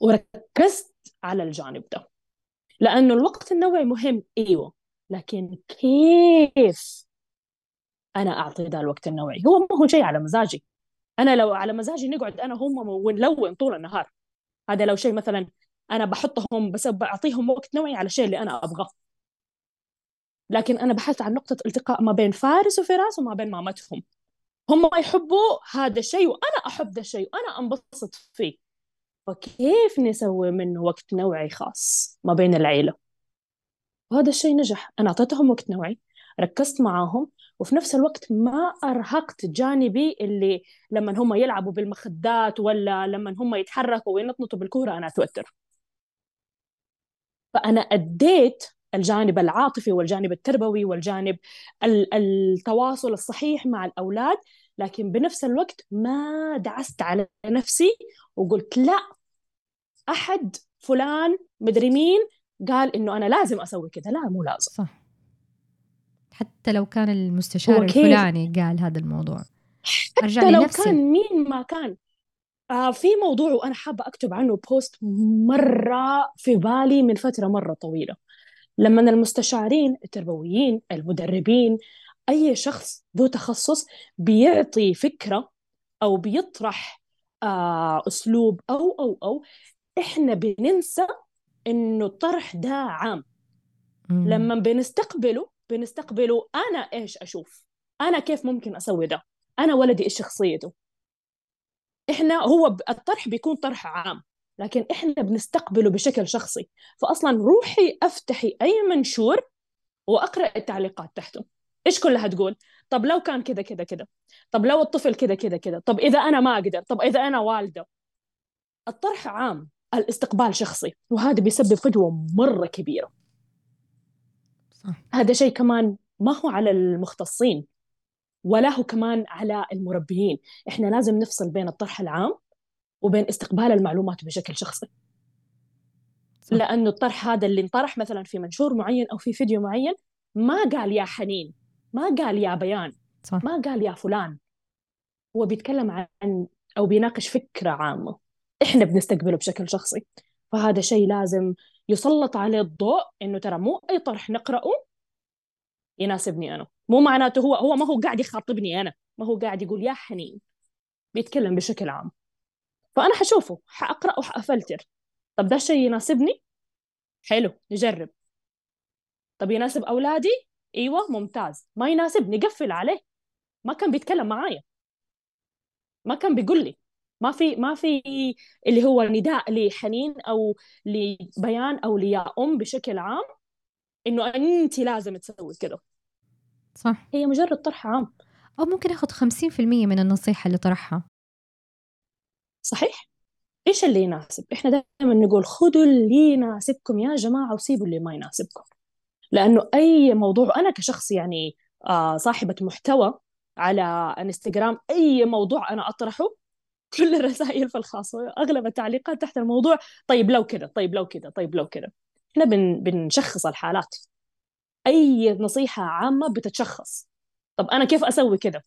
وركزت على الجانب ده. لأنه الوقت النوعي مهم. أيوه. لكن كيف أنا أعطي ذا الوقت النوعي؟ هو ما هو شيء على مزاجي. أنا لو على مزاجي نقعد أنا هم ونلون طول النهار. هذا لو شيء مثلا أنا بحطهم بس بعطيهم وقت نوعي على الشيء اللي أنا أبغاه. لكن أنا بحثت عن نقطة التقاء ما بين فارس وفراس وما بين مامتهم. هم يحبوا هذا الشيء وأنا أحب ذا الشيء وأنا أنبسط فيه. فكيف نسوي منه وقت نوعي خاص ما بين العيلة؟ وهذا الشيء نجح. أنا أعطيتهم وقت نوعي ركزت معاهم وفي نفس الوقت ما أرهقت جانبي اللي لما هم يلعبوا بالمخدات ولا لما هم يتحركوا وينطنطوا بالكورة أنا أتوتر. فأنا أديت الجانب العاطفي والجانب التربوي والجانب التواصل الصحيح مع الأولاد لكن بنفس الوقت ما دعست على نفسي وقلت لا أحد فلان مدري مين قال إنه أنا لازم أسوي كذا لا مو لازم. صح. حتى لو كان المستشار الفلاني قال هذا الموضوع. حتى لو لنفسي. كان مين ما كان. آه في موضوع وأنا حابة أكتب عنه بوست مرة في بالي من فترة مرة طويلة. لما المستشارين التربويين المدربين أي شخص ذو تخصص بيعطي فكرة أو بيطرح آه أسلوب أو أو أو إحنا بننسى إنه الطرح ده عام. مم. لما بنستقبله بنستقبله أنا إيش أشوف؟ أنا كيف ممكن أسوي ده؟ أنا ولدي إيش شخصيته؟ إحنا هو الطرح بيكون طرح عام لكن إحنا بنستقبله بشكل شخصي. فأصلا روحي أفتحي أي منشور وأقرأ التعليقات تحته. إيش كلها تقول؟ طب لو كان كذا كذا كذا. طب لو الطفل كذا كذا كذا. طب إذا أنا ما أقدر طب إذا أنا والدة. الطرح عام. الاستقبال شخصي وهذا بيسبب فجوة مرة كبيرة. صح. هذا شيء كمان ما هو على المختصين ولا هو كمان على المربيين. إحنا لازم نفصل بين الطرح العام وبين استقبال المعلومات بشكل شخصي. صح. لأنه الطرح هذا اللي انطرح مثلا في منشور معين أو في فيديو معين ما قال يا حنين ما قال يا بيان صح. ما قال يا فلان. هو بيتكلم عن أو بيناقش فكرة عامة. إحنا بنستقبله بشكل شخصي. فهذا شيء لازم يسلط عليه الضوء إنه ترى مو أي طرح نقرأه يناسبني أنا. مو معناته هو هو ما هو قاعد يخاطبني أنا ما هو قاعد يقول يا حنين. بيتكلم بشكل عام. فأنا حشوفه حأقرأ وحأفلتر. طب ده الشيء يناسبني؟ حلو نجرب. طب يناسب أولادي؟ إيوه ممتاز. ما يناسب نقفل عليه. ما كان بيتكلم معايا. ما كان بيقول لي. ما في ما في اللي هو نداء لحنين أو لبيان أو ليا ام بشكل عام إنه انت لازم تسوي كذا صح. هي مجرد طرح عام. أو ممكن أخذ 50% من النصيحة اللي طرحها. صحيح. إيش اللي يناسب؟ إحنا دائما نقول خذوا اللي يناسبكم يا جماعة وسيبوا اللي ما يناسبكم. لأنه أي موضوع أنا كشخص يعني آه صاحبة محتوى على إنستغرام أي موضوع أنا أطرحه كل الرسائل في الخاص اغلب التعليقات تحت الموضوع طيب لو كذا طيب لو كذا طيب لو كذا. إحنا بن بنشخص الحالات. أي نصيحة عامة بتتشخص. طب أنا كيف أسوي كذا؟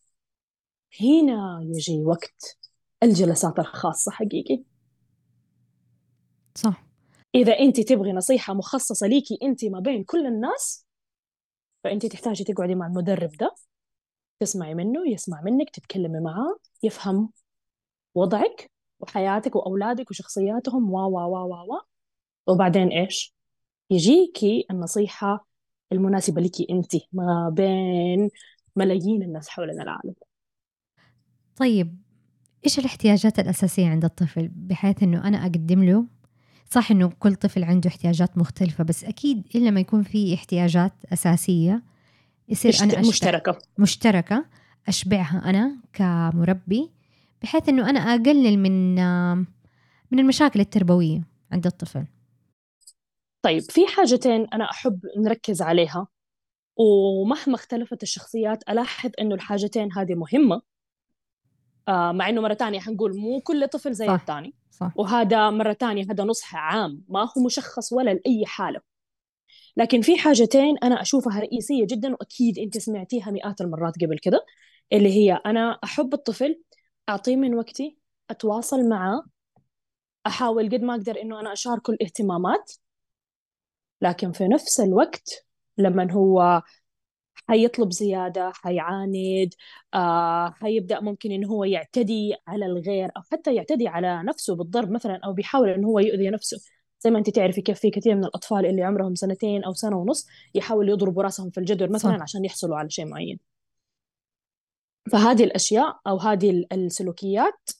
هنا يجي وقت الجلسات الخاصة حقيقي. صح. إذا أنت تبغي نصيحة مخصصة ليكي أنت ما بين كل الناس فأنت تحتاجي تقعدي مع المدرب ده. تسمعي منه يسمع منك تتكلمي معاه يفهم وضعك وحياتك وأولادك وشخصياتهم و و و و وبعدين إيش؟ يجيكي النصيحة المناسبة ليكي أنت ما بين ملايين الناس حولنا العالم. طيب إيش الاحتياجات الأساسية عند الطفل؟ بحيث إنه أنا أقدم له. صح إنه كل طفل عنده احتياجات مختلفة بس أكيد إلا ما يكون في احتياجات أساسية يصير أنا أشبع. مشتركة. مشتركة. أشبعها أنا كمربي. بحيث إنه أنا أقلل من من المشاكل التربوية عند الطفل. طيب في حاجتين أنا أحب نركز عليها ومهما اختلفت الشخصيات ألاحظ إنه الحاجتين هذه مهمة. آه مع إنه مرة تانية حنقول مو كل طفل زي. الثاني. وهذا مرة تانية هذا نصح عام ما هو مشخص ولا لأي حالة. لكن في حاجتين أنا أشوفها رئيسية جدا وأكيد أنت سمعتيها مئات المرات قبل كده اللي هي أنا أحب الطفل أعطيه من وقتي أتواصل معاه أحاول قد ما أقدر إنه أنا أشاركه الاهتمامات. لكن في نفس الوقت لما هو حيطلب زيادة حيعاند آه حيبدأ ممكن إنه هو يعتدي على الغير أو حتى يعتدي على نفسه بالضرب مثلا أو بيحاول إنه هو يؤذي نفسه. زي ما أنت تعرفي كيف في كثير من الأطفال اللي عمرهم سنتين أو سنة ونص يحاولوا يضربوا رأسهم في الجدر مثلا صح. عشان يحصلوا على شيء معين. فهذه الأشياء أو هذه ال- السلوكيات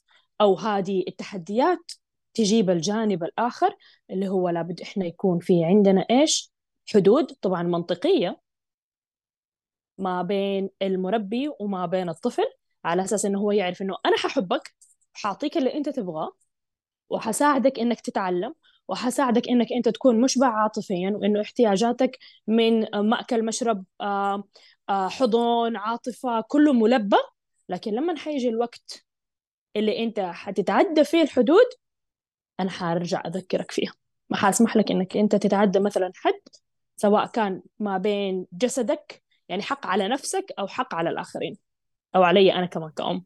أو هذه التحديات تجيب الجانب الآخر اللي هو لابد إحنا يكون في عندنا إيش؟ حدود طبعا منطقية ما بين المربي وما بين الطفل على أساس إنه هو يعرف إنه أنا ححبك وحاعطيك اللي أنت تبغاه وحساعدك إنك تتعلم وحساعدك إنك أنت تكون مشبع عاطفيا وإنه احتياجاتك من مأكل مشرب آه، آه، حضن عاطفة كله ملبى. لكن لما حيجي الوقت اللي أنت حتتعدى فيه الحدود أنا حارجع أذكرك فيها. ما حاسمح لك إنك أنت تتعدى مثلا حد سواء كان ما بين جسدك يعني حق على نفسك أو حق على الآخرين أو علي أنا كمان كأم.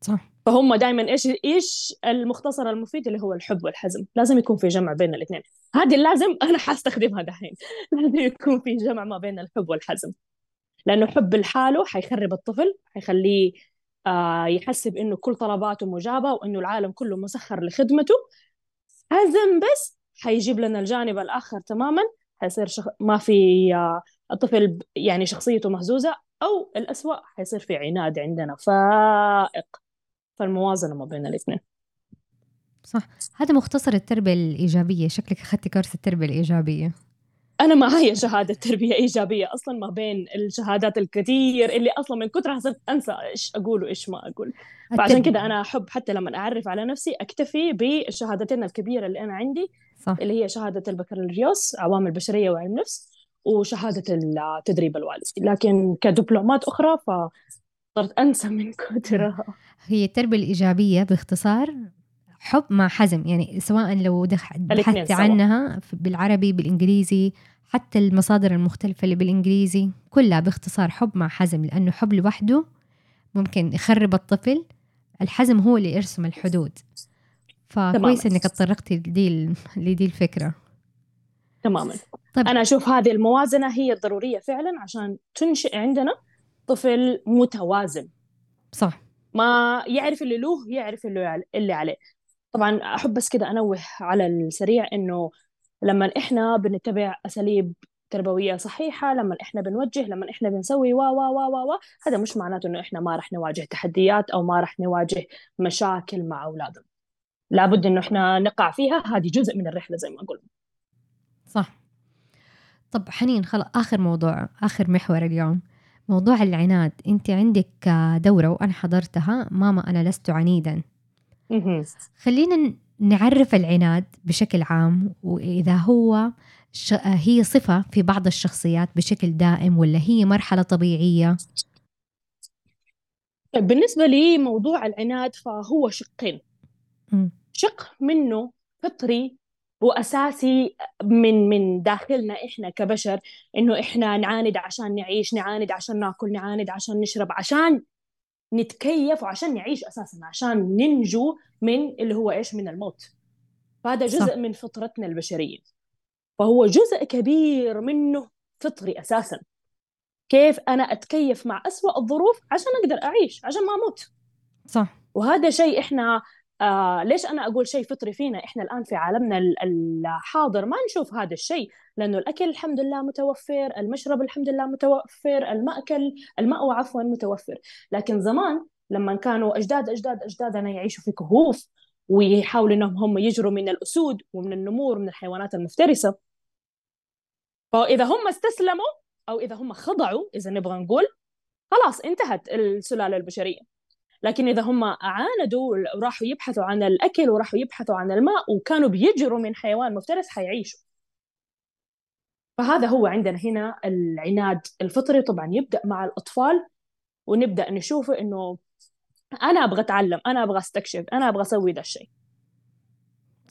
صح. فهم دائما إيش إيش المختصر المفيد اللي هو الحب والحزم. لازم يكون في جمع بين الاثنين. هذه لازم أنا حأستخدمها دحين. لازم يكون في جمع ما بين الحب والحزم. لأنه حب لحاله حيخرب الطفل حيخليه آه يحسب إنه كل طلباته مجابة وإنه العالم كله مسخر لخدمته. حزم بس حيجيب لنا الجانب الآخر تماما. حيصير شخ... ما في آه الطفل يعني شخصيته مهزوزة أو الأسوأ حيصير في عناد عندنا. فائق. فالموازنة ما بين الاثنين. صح. هذا مختصر التربية الإيجابية. شكلك أخذتي كورس التربية الإيجابية. أنا معايا شهادة تربية إيجابية أصلا ما بين الشهادات الكثير اللي أصلا من كثرها صرت أنسى إيش أقول وإيش ما أقول. فعشان كده أنا أحب حتى لما أعرف على نفسي أكتفي بالشهادتين الكبيرة اللي أنا عندي صح. اللي هي شهادة البكالوريوس عوامل بشرية وعلم نفس وشهادة التدريب الوالدي لكن كدبلومات أخرى صرت أنسى من كثرها هي التربية الإيجابية باختصار حب مع حزم يعني سواء لو بحثت عنها بالعربي بالإنجليزي حتى المصادر المختلفة اللي بالإنجليزي كلها باختصار حب مع حزم لأنه حب لوحده ممكن يخرب الطفل الحزم هو اللي يرسم الحدود. فكويس إنك تطرقتي لدي لدي الفكرة. تماما. طيب. أنا أشوف هذه الموازنة هي الضرورية فعلا عشان تنشئ عندنا طفل متوازن. صح. ما يعرف اللي له يعرف اللي اللي عليه. طبعا أحب بس كده أنوه على السريع إنه لما إحنا بنتبع أساليب تربوية صحيحة لما إحنا بنوجه لما إحنا بنسوي وا وا وا وا وا هذا مش معناته إنه إحنا ما راح نواجه تحديات أو ما راح نواجه مشاكل مع أولادنا. لابد إنه إحنا نقع فيها. هذه جزء من الرحلة زي ما قلنا. صح. طب حنين خلاص آخر موضوع آخر محور اليوم. موضوع العناد. انت عندك دورة وأنا حضرتها. ماما أنا لست عنيدا. خلينا نعرف العناد بشكل عام وإذا هو ش... هي صفة في بعض الشخصيات بشكل دائم ولا هي مرحلة طبيعية؟ طيب بالنسبة لي موضوع العناد فهو شقين. شق منه فطري وأساسي من من داخلنا إحنا كبشر إنه إحنا نعاند عشان نعيش نعاند عشان ناكل نعاند عشان نشرب عشان نتكيف وعشان نعيش أساسا عشان ننجو من اللي هو إيش؟ من الموت. فهذا جزء صح. من فطرتنا البشرية. فهو جزء كبير منه فطري أساسا. كيف أنا أتكيف مع أسوأ الظروف عشان أقدر أعيش عشان ما أموت. صح. وهذا شيء إحنا آه ليش أنا أقول شيء فطري فينا؟ إحنا الآن في عالمنا الحاضر ما نشوف هذا الشيء لأنه الأكل الحمد لله متوفر المشرب الحمد لله متوفر المأكل المأوى عفوا متوفر. لكن زمان لما كانوا أجداد أجداد أجدادنا يعيشوا في كهوف ويحاولوا إنهم هم يجروا من الأسود ومن النمور من الحيوانات المفترسة فإذا هم استسلموا أو إذا هم خضعوا إذا نبغى نقول خلاص انتهت السلالة البشرية. لكن إذا هم عاندوا وراحوا يبحثوا عن الأكل وراحوا يبحثوا عن الماء وكانوا بيجروا من حيوان مفترس حيعيشوا. فهذا هو عندنا هنا العناد الفطري. طبعا يبدأ مع الأطفال ونبدأ نشوفه إنه أنا أبغى أتعلم أنا أبغى أستكشف أنا أبغى أسوي ذا الشيء.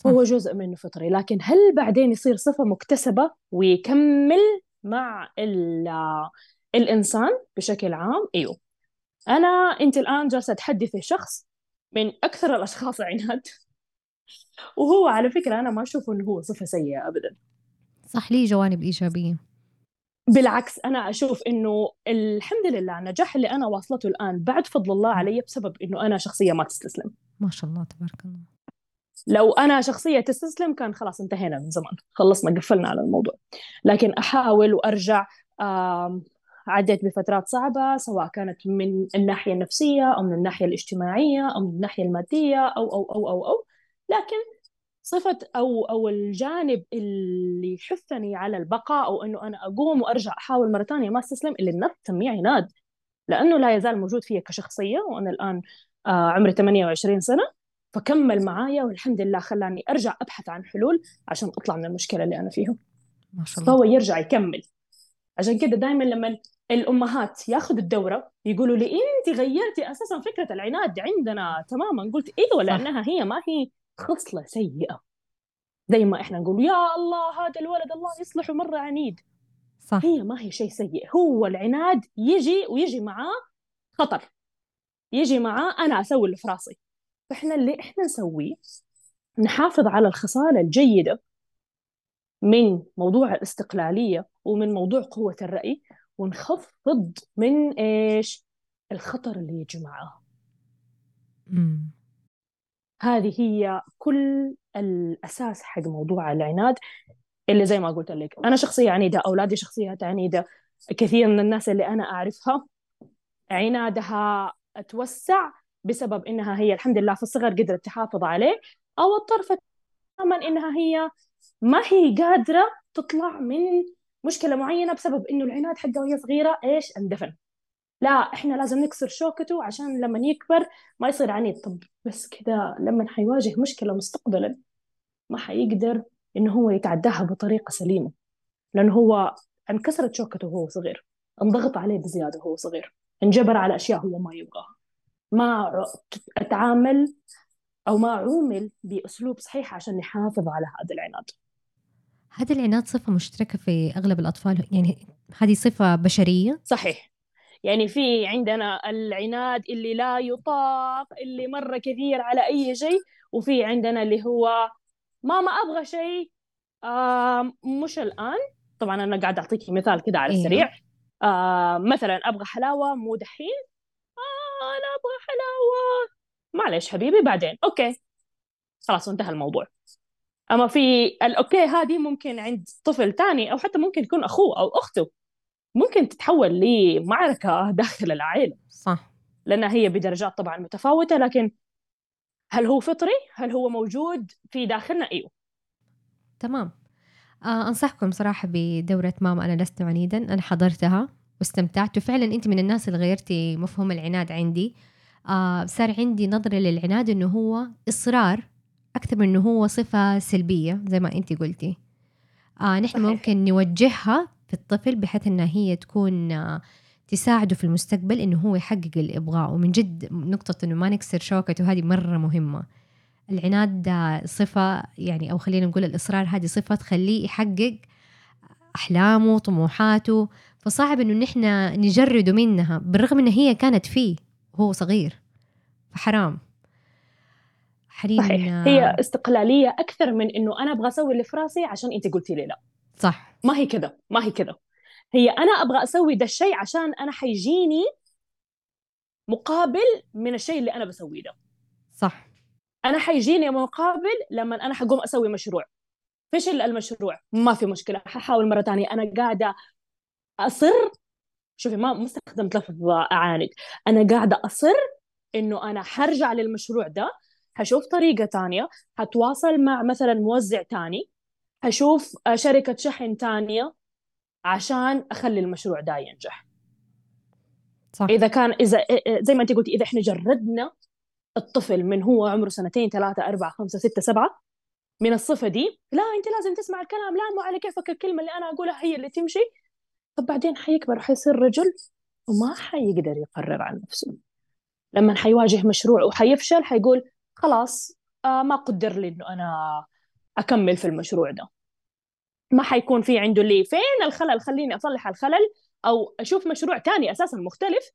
هو جزء منه فطري لكن هل بعدين يصير صفة مكتسبة ويكمل مع الإنسان بشكل عام؟ أيوه. أنا أنت الآن جالسة تحدثي شخص من أكثر الأشخاص عناد. وهو على فكرة أنا ما أشوفه إنه هو صفة سيئة أبدا. صح لي جوانب إيجابية؟ بالعكس أنا أشوف إنه الحمد لله النجاح اللي أنا واصلته الآن بعد فضل الله علي بسبب إنه أنا شخصية ما تستسلم. ما شاء الله تبارك الله. لو أنا شخصية تستسلم كان خلاص انتهينا من زمان. خلصنا قفلنا على الموضوع. لكن أحاول وأرجع عديت بفترات صعبة سواء كانت من الناحية النفسية أو من الناحية الاجتماعية أو من الناحية المادية أو أو أو أو أو. لكن صفة أو أو الجانب اللي يحثني على البقاء أو إنه أنا أقوم وأرجع أحاول مرة ثانية ما أستسلم اللي النفس تسميه عناد لأنه لا يزال موجود فيا كشخصية وأنا الآن آه عمري 28 سنة. فكمل معايا والحمد لله خلاني أرجع أبحث عن حلول عشان أطلع من المشكلة اللي أنا فيها. ما شاء الله. فهو يرجع يكمل. عشان كده دائما لما الأمهات ياخذوا الدورة يقولوا لي أنت غيرتي أساسا فكرة العناد عندنا تماما. قلت إيوه لأنها هي ما هي خصلة سيئة. زي ما إحنا نقول يا الله هذا الولد الله يصلحه مره عنيد. صح. هي ما هي شيء سيء. هو العناد يجي ويجي معاه خطر. يجي معاه أنا أسوي اللي في راسي. فإحنا اللي إحنا نسويه نحافظ على الخصال الجيدة من موضوع الاستقلالية ومن موضوع قوة الرأي ونخفض من إيش؟ الخطر اللي يجي معاه. هذه هي كل الأساس حق موضوع العناد اللي زي ما قلت لك. أنا شخصية عنيدة أولادي شخصيات عنيدة. كثير من الناس اللي أنا أعرفها عنادها توسع بسبب إنها هي الحمد لله في الصغر قدرت تحافظ عليه أو الطرف الثاني إنها هي ما هي قادرة تطلع من مشكلة معينة بسبب إنه العناد حقها وهي صغيرة إيش؟ اندفن. لا إحنا لازم نكسر شوكته عشان لما يكبر ما يصير عنيد. طب بس كذا لما حيواجه مشكلة مستقبلا ما حيقدر إنه هو يتعداها بطريقة سليمة لأنه هو انكسرت شوكته وهو صغير انضغط عليه بزيادة وهو صغير انجبر على أشياء هو ما يبغاها. ما أتعامل أو ما عومل بأسلوب صحيح عشان نحافظ على هذا العناد. هذا العناد صفة مشتركة في أغلب الأطفال يعني هذه صفة بشرية؟ صحيح. يعني في عندنا العناد اللي لا يطاق اللي مرة كثير على أي شيء وفي عندنا اللي هو ماما أبغى شيء. آه مش الآن. طبعا أنا قاعدة أعطيكي مثال كده على أيوه. السريع. آه مثلا أبغى حلاوة مو دحين. آه أنا أبغى حلاوة. معلش حبيبي بعدين. okay. خلاص انتهى الموضوع. أما في ال okay هذه ممكن عند طفل تاني أو حتى ممكن يكون أخوه أو أخته. ممكن تتحول لمعركة داخل العائلة. صح. لأنها هي بدرجات طبعا متفاوتة لكن هل هو فطري؟ هل هو موجود في داخلنا؟ أيوه. تمام. آه أنصحكم صراحة بدورة ماما. أنا لست عنيدا أنا حضرتها واستمتعت. وفعلا أنت من الناس اللي غيرتي مفهوم العناد عندي. آه صار عندي نظرة للعناد إنه هو إصرار أكثر من إنه هو صفة سلبية زي ما أنت قلتي آه نحن صحيح. ممكن نوجهها في الطفل بحيث إنها هي تكون آه تساعده في المستقبل إنه هو يحقق اللي يبغاه ومن جد نقطة إنه ما نكسر شوكته هذه مرة مهمة. العناد صفة يعني أو خلينا نقول الإصرار هذه صفة تخليه يحقق أحلامه طموحاته. فصعب إنه نحن نجرده منها بالرغم إن هي كانت فيه وهو صغير. فحرام. حريم. صحيح. هي استقلالية أكثر من إنه أنا أبغى أسوي اللي في راسي عشان أنت قلتي لي لا. صح. ما هي كذا ما هي كذا. هي أنا أبغى أسوي ده الشيء عشان أنا حيجيني مقابل من الشيء اللي أنا بسويه ده. صح. أنا حيجيني مقابل لما أنا حقوم أسوي مشروع. فشل المشروع. ما في مشكلة. ححاول مرة ثانية أنا قاعدة أصر. شوفي ما ما استخدمت لفظ أعاند أنا قاعدة أصر إنه أنا حرجع للمشروع ده حشوف طريقة تانية حتواصل مع مثلا موزع تاني حشوف شركة شحن تانية عشان أخلي المشروع ده ينجح. صح. إذا كان إذا زي ما أنت قلتي إذا إحنا جردنا الطفل من هو عمره سنتين ثلاثة أربعة خمسة ستة سبعة من الصفة دي لا أنت لازم تسمع الكلام لا مو على كيفك الكلمة اللي أنا أقولها هي اللي تمشي. طب بعدين حيكبر وحيصير رجل وما حيقدر يقرر عن نفسه. لما حيواجه مشروع وحيفشل حيقول خلاص آه ما قدر لي إنه أنا أكمل في المشروع ده. ما حيكون في عنده اللي فين الخلل خليني أصلح الخلل أو أشوف مشروع تاني أساسا مختلف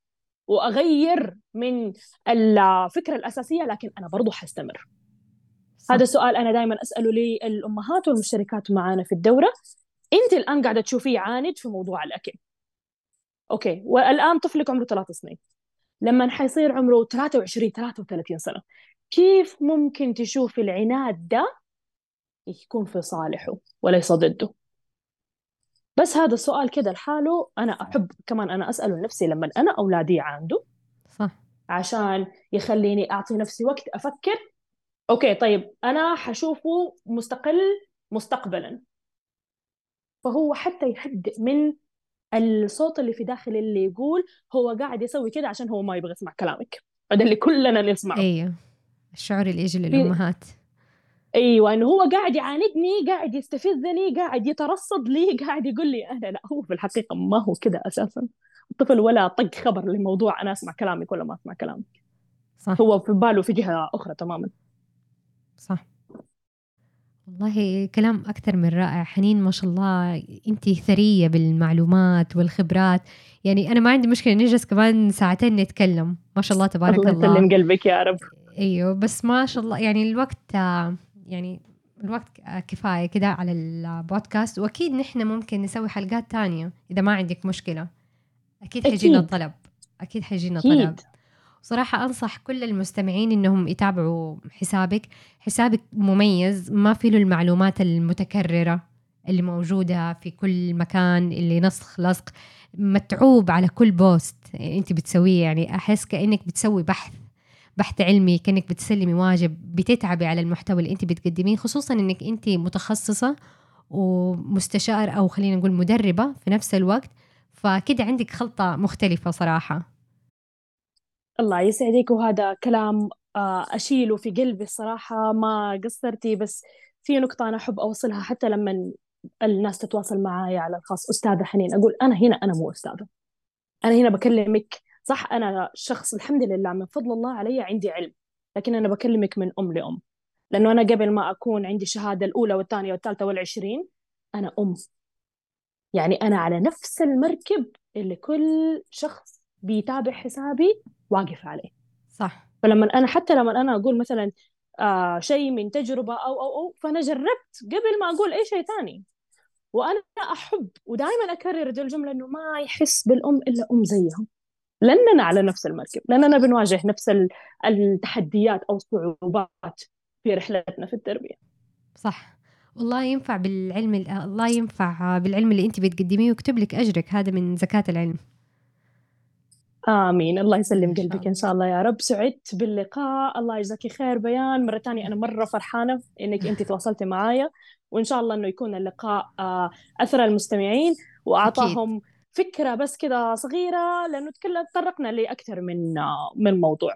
وأغير من الفكرة الأساسية لكن أنا برضو حستمر. صح. هذا سؤال أنا دائما أسأله للأمهات والمشتركات معانا في الدورة. أنت الآن قاعدة تشوفيه عاند في موضوع الأكل. أوكي والآن طفلك عمره ثلاث سنين. لما حيصير عمره 23 33 سنة. كيف ممكن تشوف العناد ده يكون في صالحه وليس ضده؟ بس هذا السؤال كده لحاله أنا أحب كمان أنا أسأله لنفسي لما أنا أولادي عنده صح. عشان يخليني أعطي نفسي وقت أفكر أوكي طيب أنا حشوفه مستقل مستقبلا. فهو حتى يهدئ من الصوت اللي في داخل اللي يقول هو قاعد يسوي كده عشان هو ما يبغى يسمع كلامك. هذا اللي كلنا نسمعه. أيوه. الشعور اللي يجي للأمهات. أيوه إنه هو قاعد يعاندني قاعد يستفزني قاعد يترصد لي قاعد يقول لي أنا لا هو في الحقيقة ما هو كده أساسا. الطفل ولا طق خبر لموضوع أنا أسمع كلامك ولا ما أسمع كلامك. صح. هو في باله في جهة أخرى تماما. صح. والله كلام أكثر من رائع. حنين ما شاء الله أنت ثرية بالمعلومات والخبرات. يعني أنا ما عندي مشكلة نجلس كمان ساعتين نتكلم. ما شاء الله تبارك الله الله. يسلم قلبك يا رب. إيوه بس ما شاء الله يعني الوقت يعني الوقت كفاية كده على البودكاست. وأكيد نحن ممكن نسوي حلقات تانية إذا ما عندك مشكلة. أكيد حيجينا الطلب أكيد حيجينا طلب. صراحة أنصح كل المستمعين إنهم يتابعوا حسابك. حسابك مميز ما فيه له المعلومات المتكررة اللي موجودة في كل مكان اللي نسخ لصق متعوب على كل بوست أنت بتسويه. يعني أحس كأنك بتسوي بحث. بحث علمي كأنك بتسلمي واجب بتتعبي على المحتوى اللي أنت بتقدميه خصوصا أنك أنت متخصصة ومستشار أو خلينا نقول مدربة في نفس الوقت فكده عندك خلطة مختلفة صراحة. الله يسعدك وهذا كلام آه، أشيله في قلبي الصراحة ما قصرتي بس في نقطة أنا أحب أوصلها حتى لما الناس تتواصل معي على الخاص. أستاذة حنين أقول أنا هنا أنا مو أستاذة. أنا هنا بكلمك صح؟ أنا شخص الحمد لله من فضل الله علي عندي علم لكن أنا بكلمك من أم لأم. لأنه أنا قبل ما أكون عندي شهادة الأولى والثانية والثالثة والعشرين أنا أم. يعني أنا على نفس المركب اللي كل شخص بيتابع حسابي واقف عليه. صح. فلما أنا حتى لما أنا أقول مثلا آه شيء من تجربة أو أو أو فأنا جربت قبل ما أقول أي شيء ثاني. وأنا أحب ودائما أكرر دي الجملة إنه ما يحس بالأم إلا أم زيهم. لاننا على نفس المركب لاننا بنواجه نفس التحديات أو الصعوبات في رحلتنا في التربية. صح. والله ينفع بالعلم الله ينفع بالعلم اللي أنت بتقدميه ويكتب لك أجرك هذا من زكاة العلم. آمين. الله يسلم قلبك إن شاء الله يا رب. سعدت باللقاء. الله يجزاكي خير بيان. مرة ثانية أنا مرة فرحانة إنك أنت تواصلتي معايا وإن شاء الله إنه يكون اللقاء آه، أثر المستمعين وأعطاهم أكيد. فكرة بس كذا صغيرة لأنه تطرقنا لأكثر من من موضوع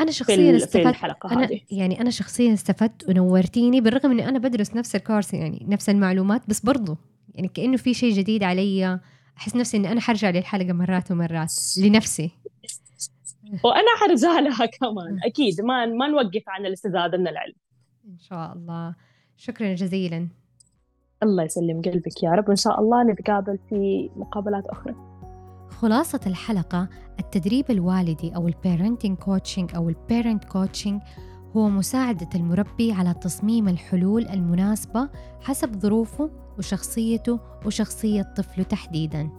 أنا شخصيا استفدت في الحلقة أنا هذه. يعني أنا شخصيا استفدت ونورتيني بالرغم إني أنا بدرس نفس الكورس يعني نفس المعلومات بس برضو يعني كأنه في شيء جديد علي أحس نفسي إني أنا حرجع للحلقة مرات ومرات لنفسي. وأنا حرجع لها كمان أكيد ما ما نوقف عن الاستزاده من العلم. إن شاء الله. شكرا جزيلا. الله يسلم قلبك يا رب وإن شاء الله نتقابل في مقابلات أخرى خلاصة الحلقة التدريب الوالدي أو ال parenting coaching أو ال parent coaching هو مساعدة المربي على تصميم الحلول المناسبة حسب ظروفه وشخصيته وشخصية طفله تحديداً.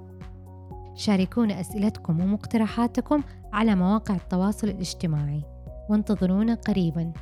شاركونا أسئلتكم ومقترحاتكم على مواقع التواصل الاجتماعي وانتظرونا قريباً.